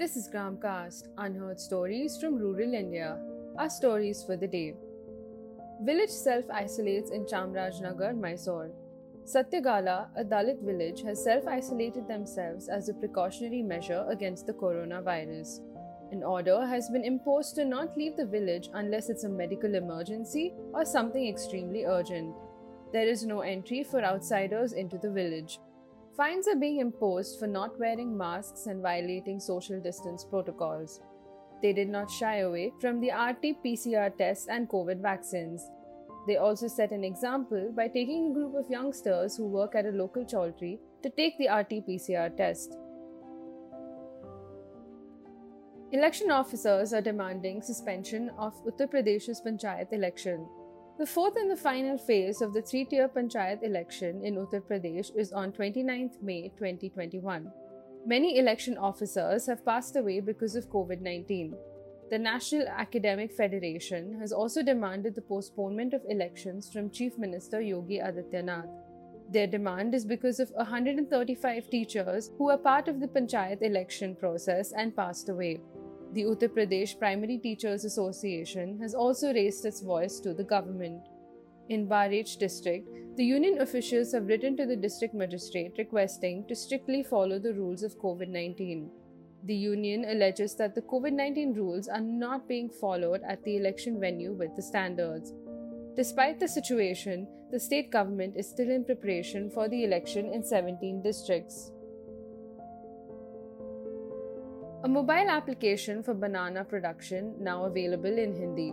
This is Gramcast, unheard stories from rural India. Our stories for the day. Village self isolates in Chamrajnagar, Mysore. Satyagala, a Dalit village, has self isolated themselves as a precautionary measure against the coronavirus. An order has been imposed to not leave the village unless it's a medical emergency or something extremely urgent. There is no entry for outsiders into the village. Fines are being imposed for not wearing masks and violating social distance protocols. They did not shy away from the RT PCR tests and COVID vaccines. They also set an example by taking a group of youngsters who work at a local chaudhry to take the RT PCR test. Election officers are demanding suspension of Uttar Pradesh's Panchayat election. The fourth and the final phase of the three tier Panchayat election in Uttar Pradesh is on 29th May 2021. Many election officers have passed away because of COVID 19. The National Academic Federation has also demanded the postponement of elections from Chief Minister Yogi Adityanath. Their demand is because of 135 teachers who were part of the Panchayat election process and passed away. The Uttar Pradesh Primary Teachers Association has also raised its voice to the government. In Bareilly district, the union officials have written to the district magistrate requesting to strictly follow the rules of COVID 19. The union alleges that the COVID 19 rules are not being followed at the election venue with the standards. Despite the situation, the state government is still in preparation for the election in 17 districts. A mobile application for banana production now available in Hindi.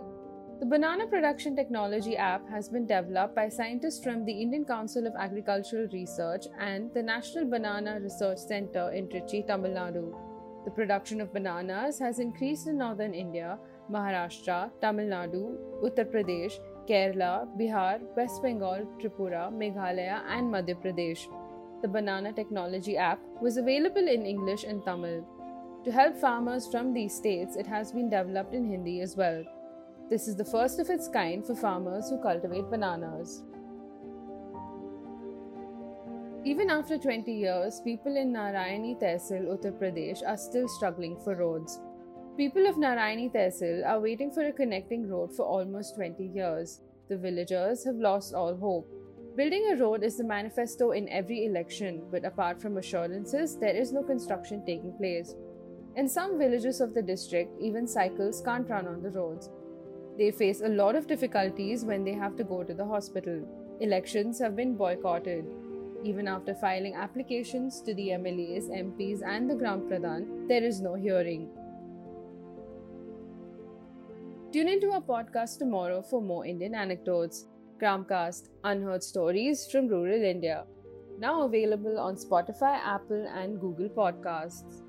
The Banana Production Technology app has been developed by scientists from the Indian Council of Agricultural Research and the National Banana Research Center in Trichy, Tamil Nadu. The production of bananas has increased in northern India, Maharashtra, Tamil Nadu, Uttar Pradesh, Kerala, Bihar, West Bengal, Tripura, Meghalaya, and Madhya Pradesh. The Banana Technology app was available in English and Tamil. To help farmers from these states, it has been developed in Hindi as well. This is the first of its kind for farmers who cultivate bananas. Even after 20 years, people in Narayani Tehsil, Uttar Pradesh are still struggling for roads. People of Narayani Tehsil are waiting for a connecting road for almost 20 years. The villagers have lost all hope. Building a road is the manifesto in every election, but apart from assurances, there is no construction taking place. In some villages of the district, even cycles can't run on the roads. They face a lot of difficulties when they have to go to the hospital. Elections have been boycotted. Even after filing applications to the MLAs, MPs, and the Gram Pradhan, there is no hearing. Tune into our podcast tomorrow for more Indian anecdotes. Gramcast Unheard Stories from Rural India. Now available on Spotify, Apple, and Google Podcasts.